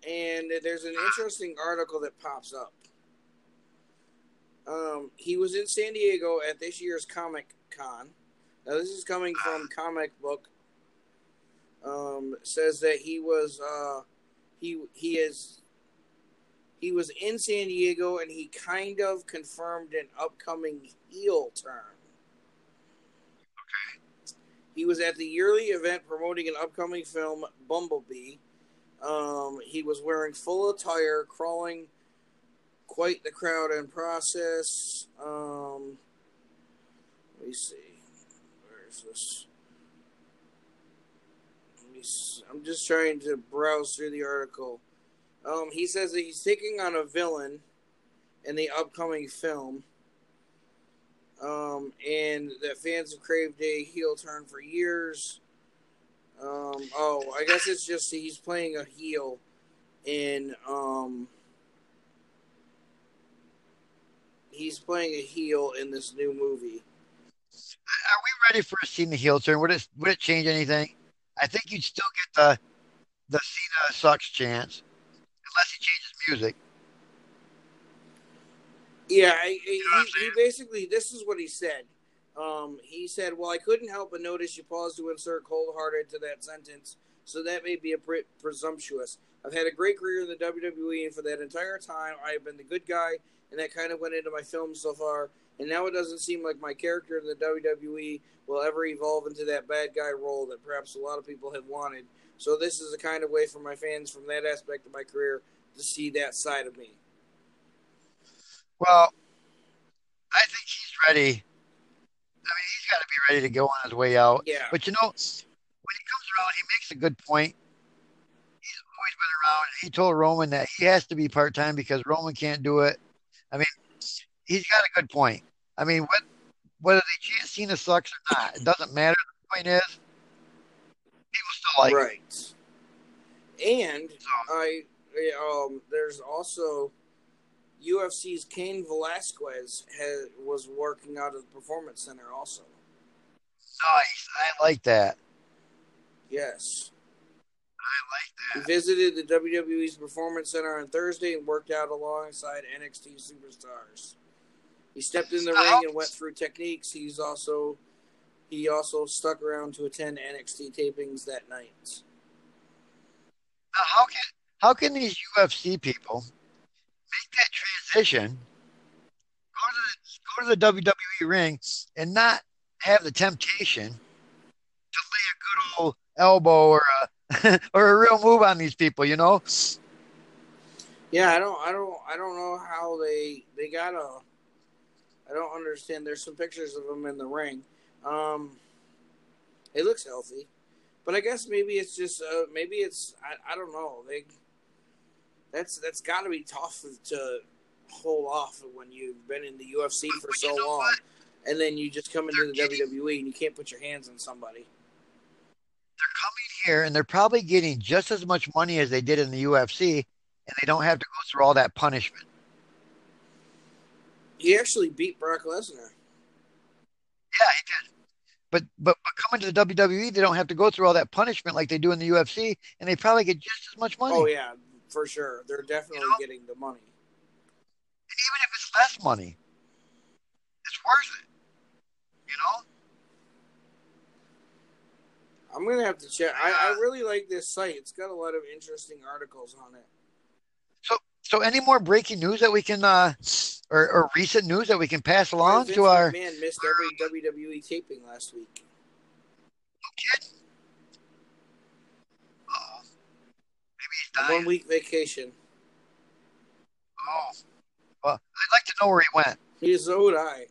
and there's an interesting article that pops up. Um, he was in San Diego at this year's Comic Con. Now this is coming from Comic Book. Um, says that he was uh, he he is he was in San Diego and he kind of confirmed an upcoming heel turn. Okay. He was at the yearly event promoting an upcoming film, Bumblebee. Um, he was wearing full attire, crawling quite the crowd in process. Um, let me see. Where is this? See. I'm just trying to browse through the article. Um, he says that he's taking on a villain in the upcoming film um, and that fans have craved a heel turn for years. Um, oh, I guess it's just he's playing a heel in. Um, he's playing a heel in this new movie.
Are we ready for a Cena heel turn? Would it would it change anything? I think you'd still get the the Cena sucks chance, unless he changes music.
Yeah, I, I-
know
he, he basically this is what he said. Um, he said, "Well, I couldn't help but notice you paused to insert cold-hearted to that sentence, so that may be a bit presumptuous. I've had a great career in the WWE, and for that entire time, I have been the good guy, and that kind of went into my film so far. And now it doesn't seem like my character in the WWE will ever evolve into that bad guy role that perhaps a lot of people have wanted. So this is a kind of way for my fans from that aspect of my career to see that side of me."
Well, I think he's ready. I mean, he's got to be ready to go on his way out.
Yeah.
But you know, when he comes around, he makes a good point. He's always been around. He told Roman that he has to be part time because Roman can't do it. I mean, he's got a good point. I mean, what whether they Cena sucks or not, it doesn't matter. The point is, people still like
right. And
So,
I um there's also UFC's Cain Velasquez has, was working out of the performance center also.
nice. I like that.
Yes.
I like that.
He visited the WWE's performance center on Thursday and worked out alongside NXT superstars. He stepped in the ring and went through techniques. He's also he also stuck around to attend NXT tapings that night.
Now, how can how can these UFC people make that transition, go to the, go to the WWE ring, and not have the temptation to lay a good old elbow or a or a real move on these people? You know,
Yeah, I don't, I don't, I don't know how they they got a. I don't understand. There's some pictures of him in the ring. Um, it looks healthy, but I guess maybe it's just uh, maybe it's I, I don't know. They that's that's got to be tough to hold off when you've been in the UFC for
But
so
you know
long,
what?
and then you just come into the
They're getting-
WWE and you can't put your hands on somebody.
they're coming here and they're probably getting just as much money as they did in the UFC, and they don't have to go through all that punishment.
He actually beat Brock Lesnar.
Yeah, he did. But, but but coming to the WWE, they don't have to go through all that punishment like they do in the UFC, and they probably get just as much money.
Oh yeah, for sure. They're definitely
You know?
getting the money.
And even if it's less money, it's worth it. You know?
I'm gonna have to check. I, I really like this site. It's got a lot of interesting articles on it.
So, so any more breaking news that we can, uh, or, or recent news that we can pass along
Vince
to our
man missed every WWE taping last week.
maybe he's dying.
One week vacation.
Oh, well, I'd like to know where he went.
He's so would I.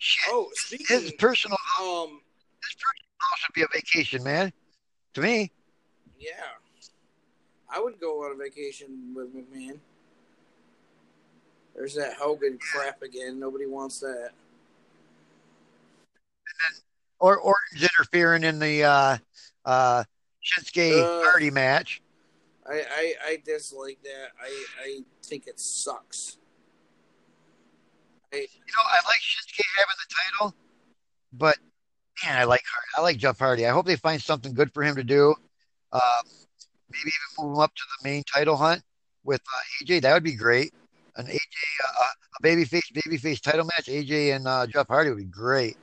Shit,
Oh,
his personal,
Um.
his personal house would be a vacation, man. To me,
Yeah. I would go on a vacation with McMahon. There's that Hogan crap again. Nobody wants that.
or Orton's interfering in the uh, uh, Shinsuke
Ugh.
Hardy match.
I, I, I dislike that. I, I think it sucks. I,
You know, I like Shinsuke having the title, but man, I like. I like Jeff Hardy. I hope they find something good for him to do. Uh, maybe even move him up to the main title hunt with uh, AJ. That would be great. An AJ, uh, a babyface babyface title match. AJ and uh, Jeff Hardy would be great.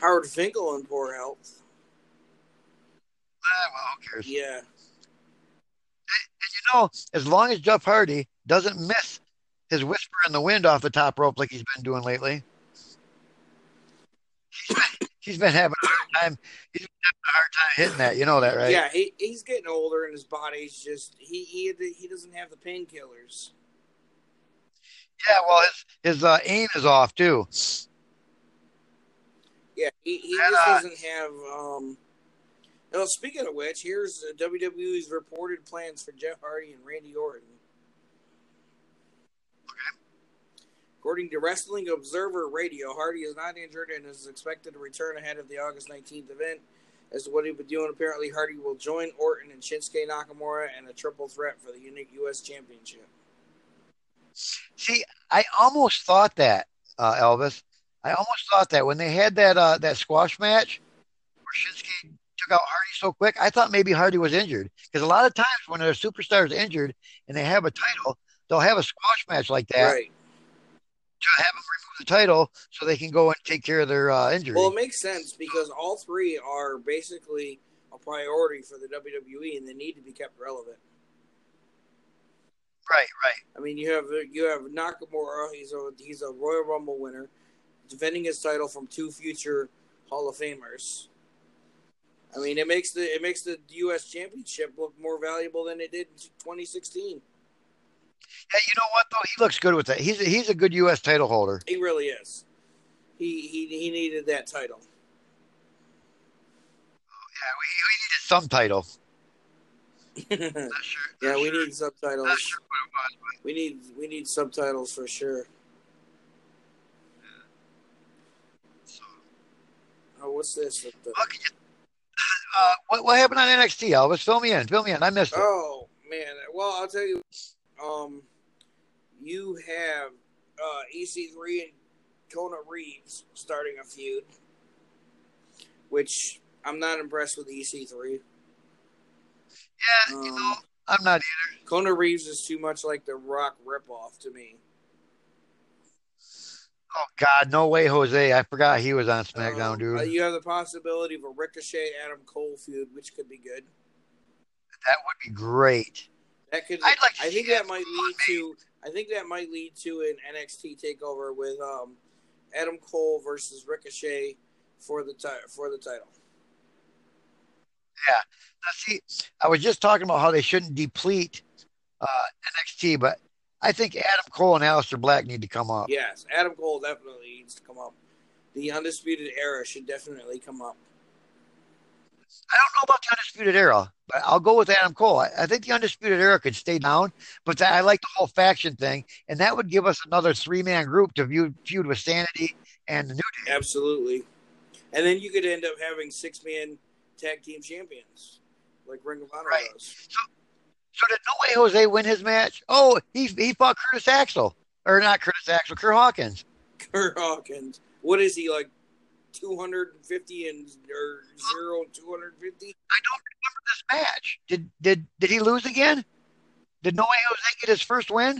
Howard Finkel in poor health.
Ah, well, who cares?
Yeah.
And you know, as long as Jeff Hardy doesn't miss his whisper in the wind off the top rope like he's been doing lately, he's been, having a hard time. He's been having a hard time hitting that. You know that, right?
Yeah, he, he's getting older and his body's just he he he doesn't have the painkillers.
Yeah, well, his his uh, aim is off too.
Yeah, he, he
And,
just
uh,
doesn't have um well, speaking of which, here's uh, WWE's reported plans for Jeff Hardy and Randy Orton. According to Wrestling Observer Radio, Hardy is not injured and is expected to return ahead of the August 19th event. As to what he'll be doing, apparently Hardy will join Orton and Shinsuke Nakamura in a triple threat for the unique U.S. Championship.
See, I almost thought that, uh, Elvis. I almost thought that when they had that uh, that squash match where Shinsuke took out Hardy so quick, I thought maybe Hardy was injured. Because a lot of times when a superstar is injured and they have a title, they'll have a squash match like that
Right.
To have them remove the title so they can go and take care of their uh, injury.
Well, it makes sense because all three are basically a priority for the WWE, and they need to be kept relevant.
right, right.
I mean, you have you have Nakamura. He's a he's a Royal Rumble winner, defending his title from two future Hall of Famers. I mean, it makes the it makes the U.S. Championship look more valuable than it did in 2016.
Hey, you know what though? He looks good with that. He's a, he's a good U.S. title holder.
He really is. He he he needed that title.
we, we needed some title.
yeah,
Not sure. not
we
sure,
need subtitles.
Sure was, but
We need we need subtitles for sure.
so.
Oh, what's this? The-
uh, what, what happened on NXT, Elvis? Fill me in. Fill me in. I missed it.
Oh man, well I'll tell you, um, you have uh, EC3 and Kona Reeves starting a feud, which I'm not impressed with EC3.
yeah, you
Um,
know, I'm not either.
Kona Reeves is too much like the Rock ripoff to me.
Oh God, no way, Jose. I forgot he was on SmackDown,
Um,
dude.
uh, you have the possibility of a Ricochet Adam Cole feud, which could be good.
that would be great.
That could.
I'd like
I think
that
that might lead to. I think that might lead to an NXT takeover with um, Adam Cole versus Ricochet for the ti- for the title.
Now, see, I was just talking about how they shouldn't deplete uh, NXT, but I think Adam Cole and Aleister Black need to come up.
Yes, Adam Cole definitely needs to come up. The Undisputed Era should definitely come up.
I don't know about the Undisputed Era, but I'll go with Adam Cole. I, I think the Undisputed Era could stay down, but I like the whole faction thing, and that would give us another three man group to view, feud with Sanity and the New Day.
Absolutely. And then you could end up having six man tag team champions, like Ring of Honor
Right.
does.
So did No Way Jose win his match? Oh, he he fought Curtis Axel, or not Curtis Axel, Kurt Hawkins.
Kurt Hawkins. What is he like? Two hundred and fifty and or zero and two hundred and fifty.
I don't remember this match. Did did did he lose again? Did No Way Jose get his first win?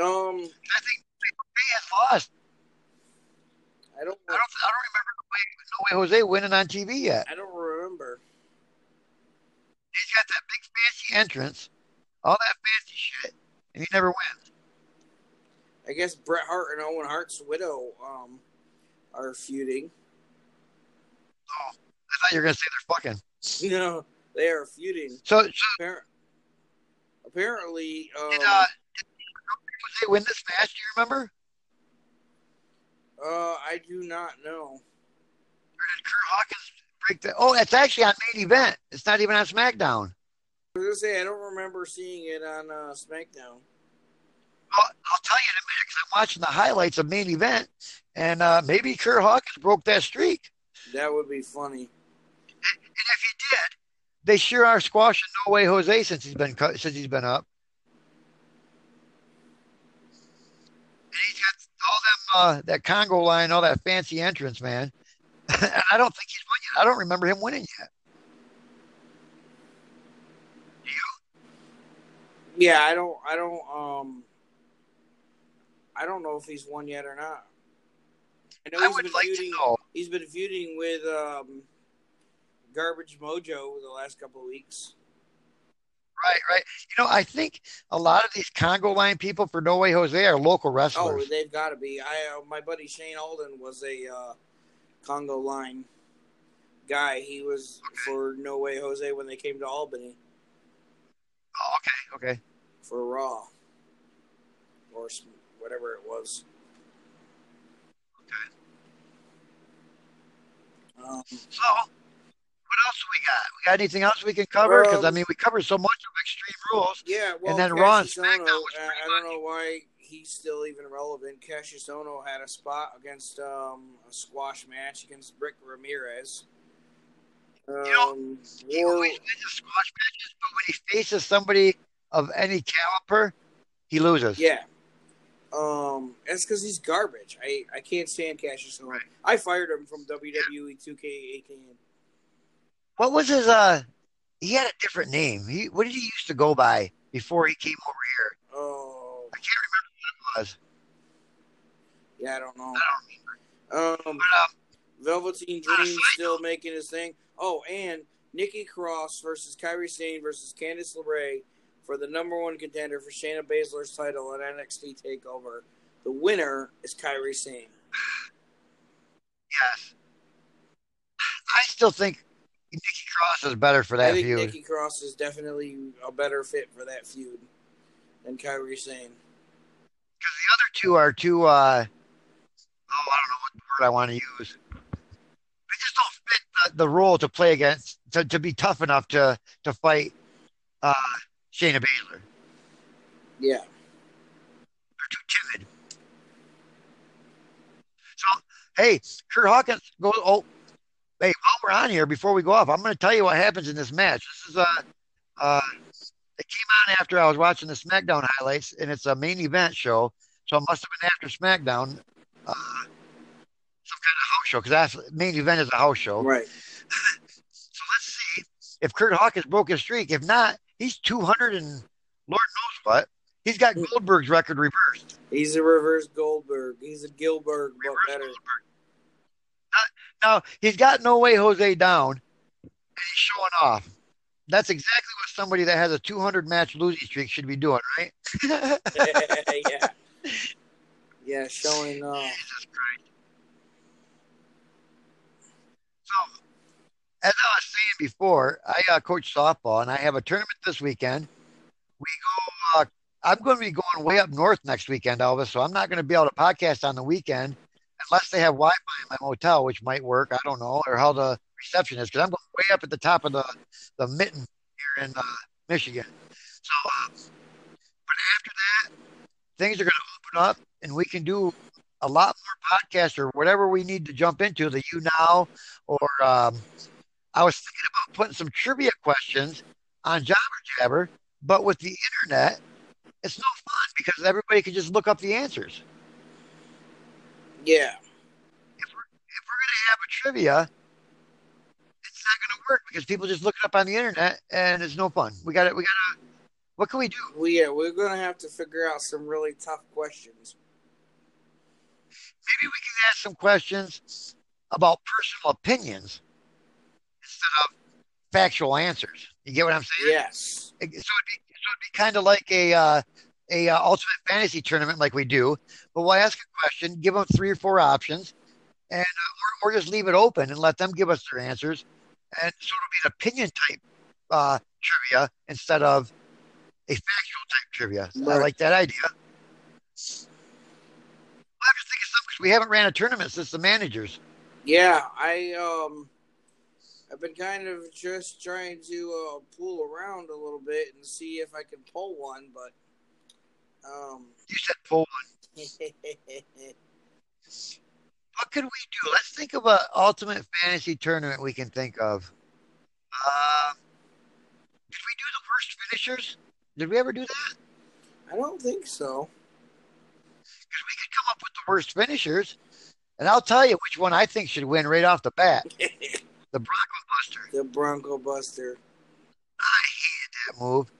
Um,
I think he has lost.
I don't.
I don't I don't remember No Way, no way Jose winning on TV yet.
I don't remember.
He's got that big fancy entrance, all that fancy shit, and he never wins.
I guess Bret Hart and Owen Hart's widow um are feuding.
Oh, I thought you were gonna say they're fucking.
You know, they are feuding.
So, so
Appar- Apparently, um,
did uh, did Jose win this match? Do you remember?
uh, I do not know.
Or did Kurt Hawkins break the? Oh, it's actually on main event. It's not even on SmackDown.
I was gonna say I don't remember seeing it on uh, SmackDown.
I'll, I'll tell you in a minute because I'm watching the highlights of main event, and uh, maybe Kurt Hawkins broke that streak.
That would be funny.
And if he did, they sure are squashing No Way Jose since he's been cut, since he's been up. And he's got all them uh, that Congo line, all that fancy entrance, man. and I don't think he's won yet. I don't remember him winning yet. Do you?
Yeah, I don't. I don't. Um, I don't know if he's won yet or not. I know
I
he's
would
been
like to
feuding.
know.
He's been feuding with um, Garbage Mojo the last couple of weeks.
Right, right. You know, I think a lot of these Congo line people for No Way Jose are local wrestlers.
Oh, they've got to be. I uh, my buddy Shane Alden was a uh, Congo line guy. He was for No Way Jose when they came to Albany
Oh, okay, okay.
for Raw or whatever it was. Um,
So, what else we got? We got anything else we can cover? Because I
Um,
mean, we covered so much of Extreme Rules.
yeah, well,
then Raw and SmackDown
Ohno,
was pretty
I don't know why he's still even relevant. Cassius Ohno had a spot against um, a squash match against Rick Ramirez. Um,
know, He
War-
always wins the squash matches, but when he faces somebody of any caliber, he loses.
Yeah. Um, that's because he's garbage. I, I can't stand Cassius Ohno.
Right.
I fired him from WWE 2K18.
What was his? Uh, he had a different name. He what did he used to go by before he came over here?
Oh,
I can't remember what it was.
yeah, I don't know.
I don't remember.
Um,
But um,
Velveteen Dream
side
still making his thing. Oh, and Nikki Cross versus Kairi Sane versus Candice LeRae for the number one contender for Shayna Baszler's title at NXT Takeover. The winner is Kairi Sane.
yes, I still think Nikki Cross is better for
I
that
think
feud.
Nikki Cross is definitely a better fit for that feud than Kairi Sane.
Because the other two are too, uh, oh, I don't know what word I want to use. They just don't fit the, the role to play against to, to be tough enough to to fight uh, Shayna Baszler.
Yeah.
They're too timid. So hey, Kurt Hawkins go. Oh, hey, while we're on here, before we go off, I'm going to tell you what happens in this match. This is a. Uh, uh, it came on after I was watching the SmackDown highlights, and it's a main event show, so it must have been after SmackDown. Uh, some kind of house show because that's main event is a house show.
Right.
so let's see if Kurt Hawkins broke his streak. If not, he's 200 and Lord knows what. He's got hmm. Goldberg's record reversed.
He's a reverse Goldberg. He's a Gilbert, but
Reverse
better.
Goldberg. Now he's got no way Jose down, and he's showing off. That's exactly what somebody that has a 200 match losing streak should be doing, right?
yeah. Yeah, showing off.
Jesus Christ. So, as I was saying before, I uh, coach softball and I have a tournament this weekend. We go, uh, I'm going to be going way up north next weekend, Elvis, so I'm not going to be able to podcast on the weekend unless they have Wi Fi in my motel, which might work. I don't know, or how the reception is, because I'm going way up at the top of the, the mitten here in uh, Michigan. So, uh, but after that, things are going to open up and we can do a lot more podcasts or whatever we need to jump into the you now or um, i was thinking about putting some trivia questions on jabber jabber but with the internet it's no fun because everybody can just look up the answers
Yeah.
if we're, if we're going to have a trivia it's not going to work because people just look it up on the internet and it's no fun we got to we got to what can we do
Well, yeah, we're going to have to figure out some really tough questions.
maybe we can ask some questions about personal opinions instead of factual answers. You get what I'm saying?
Yes.
So it'd be, so it'd be kind of like a uh, a uh, ultimate fantasy tournament like we do, but we'll ask a question, give them three or four options, and uh, or, or just leave it open and let them give us their answers, and so it'll be an opinion type uh, trivia instead of a factual type trivia. I like that idea. Well, I'm just thinking something because we haven't ran a tournament since the managers.
Yeah, I um I've been kind of just trying to uh pull around a little bit and see if I can pull one, but um
You said full What could we do? Let's think of an ultimate fantasy tournament we can think of. Uh, did we do the worst finishers? Did we ever do that?
I don't think so.
Because we could come up with the worst finishers, and I'll tell you which one I think should win right off the bat. The Bronco Buster.
the Bronco Buster.
I hated that move.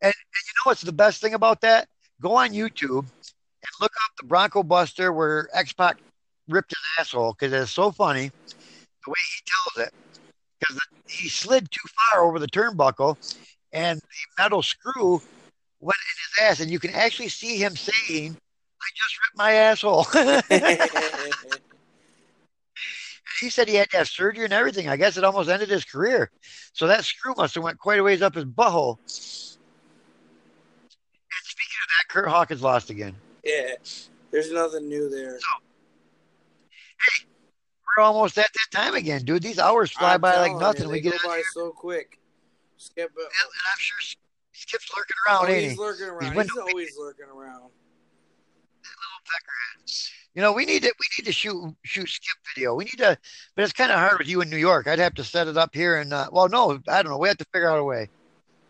And, and you know what's the best thing about that? Go on YouTube and look up the Bronco Buster where X Pac ripped his asshole because it's so funny the way he tells it. Because he slid too far over the turnbuckle and the metal screw went in his ass, and you can actually see him saying, I just ripped my asshole. he said he had to have surgery and everything. I guess it almost ended his career. So that screw must have went quite a ways up his butthole. And speaking of that, Kurt Hawkins lost again.
yeah. There's nothing new there.
So, hey, We're almost at that time again, dude. These hours fly
I'm
by like nothing.
you,
we get
by so quick. Skip it.
and I'm sure Skip's lurking
Oh,
around, ain't
he's
he?
lurking around. He's,
window-
always lurking around.
Little peckerhead. You know, we need to we need to shoot shoot Skip video. We need to, but it's kind of hard with you in New York. I'd have to set it up here, and uh, well, no, I don't know. We have to figure out a way.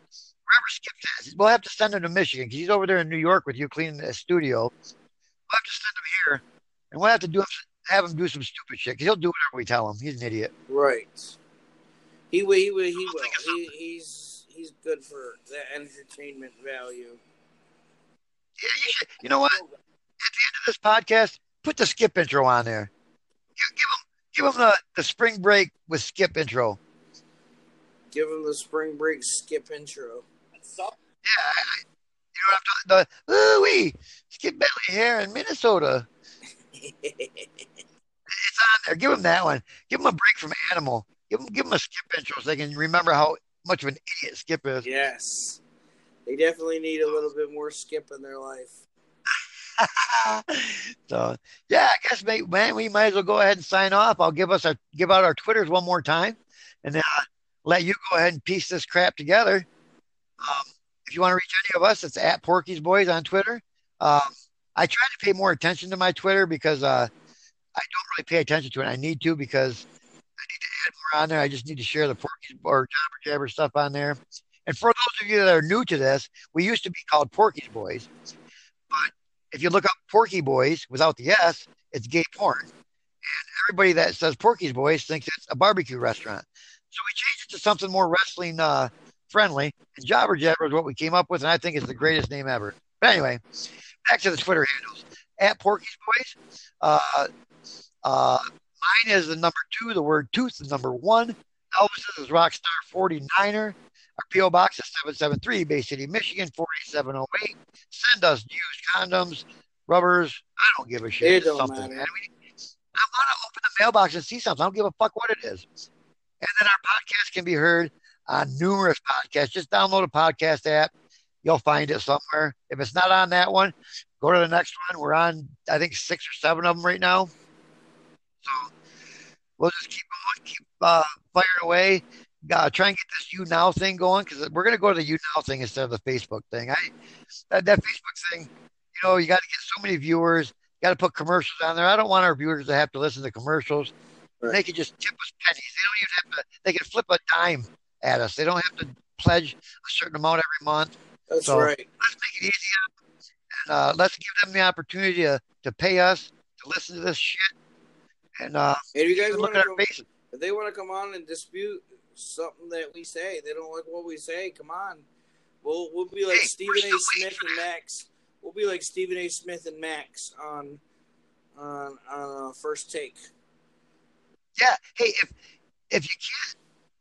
Wherever Skip's at, we'll have to send him to Michigan because he's over there in New York with you cleaning the studio. We'll have to send him here, and we'll have to do have him do some stupid shit because he'll do whatever we tell him. He's an idiot.
Right. He will. He will. He
I'll
will. He, he's he's good for the entertainment value.
Yeah, you, should, you know what? At the end of this podcast, put the Skip intro on there. Give, give him give him the, the spring break with Skip intro.
Give him the spring break skip intro.
Yeah, I, I- you know what I'm talking. The ooh wee Skip Bentley here in Minnesota. It's on there. Give him that one. Give him a break from Animal. Give him give him a Skip intro so they can remember how much of an idiot Skip is.
yes. They definitely need a little bit more skip in their life.
so yeah, I guess man, we might as well go ahead and sign off. I'll give us our give out our Twitters one more time, and then uh, let you go ahead and piece this crap together. Um, if you want to reach any of us, it's at Porky's Boys on Twitter. Um, I try to pay more attention to my Twitter because uh, I don't really pay attention to it. I need to because I need to add more on there. I just need to share the Porky's or Jabber Jabber stuff on there. And for those of you that are new to this, we used to be called Porky's Boys. If you look up Porky Boys without the S, it's gay porn. And everybody that says Porky's Boys thinks it's a barbecue restaurant. So we changed it to something more wrestling uh, friendly. And Jabber Jabber is what we came up with, and I think it's the greatest name ever. But anyway, back to the Twitter handles. At Porky's Boys. Uh, uh, mine is the number two, the word tooth, the number one. Elvis is Rockstar 49er. Our P.O. Box is 773, Bay City, Michigan, 48708. Send us used condoms, rubbers. I don't give a shit. Something.
matter.
man. We- I want to open the mailbox and see something. I don't give a fuck what it is. And then our podcast can be heard on numerous podcasts. Just download a podcast app. You'll find it somewhere. If it's not on that one, go to the next one. We're on, I think, six or seven of them right now. So we'll just keep going, keep uh, firing away. Uh, try and get this YouNow thing going because we're going to go to the you now thing instead of the Facebook thing. I that, that Facebook thing, you know, you got to get so many viewers. Got to put commercials on there. I don't want our viewers to have to listen to commercials.
Right.
They can just tip us pennies. They don't even have to. They can flip a dime at us. They don't have to pledge a certain amount every month.
That's
So-
right.
Let's make it easy. And uh, let's give them the opportunity to, to pay us to listen to this shit. And uh,
And if you guys
look at our faces.
if they want to come on and dispute something that we say, they don't like what we say. Come on, we'll we'll be like
Hey,
Stephen A. Smith and Max. We'll be like Stephen A. Smith and Max on on on uh, first take.
Yeah. Hey, if if you can't,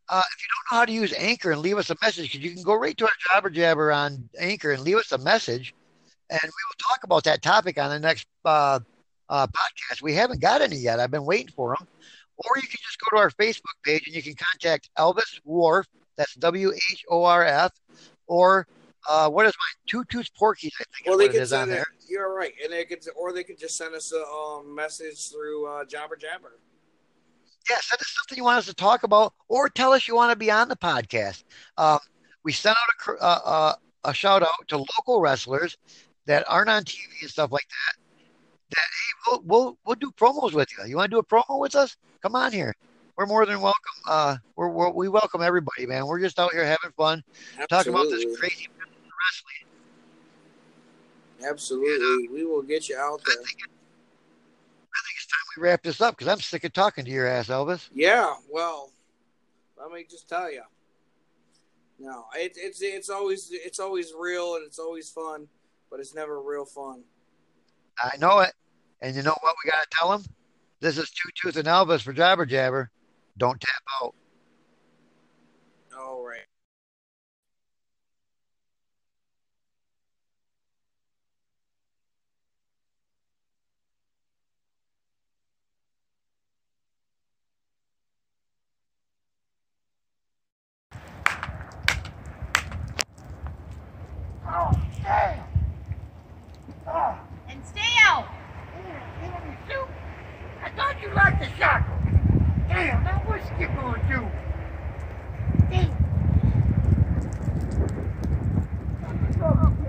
uh, if you don't know how to use Anchor and leave us a message, because you can go right to our Jabber Jabber on Anchor and leave us a message, and we will talk about that topic on the next uh, uh, podcast. We haven't got any yet. I've been waiting for them. Or you can just go to our Facebook page and you can contact Elvis Whorf. That's W H O R F. Or uh, what is mine? Two Tooth Porkies, I think
Well,
is
they could
on
send
there.
it. You're right, and they could, or they could just send us a um, message through uh, Jabber Jabber.
yeah, send us something you want us to talk about, or tell us you want to be on the podcast. Um, we sent out a, uh, uh, a shout out to local wrestlers that aren't on TV and stuff like that. That hey, we'll we'll, we'll do promos with you. You want to do a promo with us? Come on here. We're more than welcome. Uh, we're, we're we welcome everybody, man. We're just out here having fun, talking about this crazy wrestling.
Absolutely, we will get you out
I
there.
think, it, I think it's time we wrap this up because I'm sick of talking to your ass, Elvis.
Yeah, well, let me just tell you. No, it, it's it's always it's always real and it's always fun, but it's never real fun.
I know it. And you know what we got to tell them? This is Two Tooth and Elvis for Jabber Jabber. Don't tap out.
All right.
Oh, damn. Oh, I thought you liked the shackle. Damn, now what's you gonna do? Damn. Let.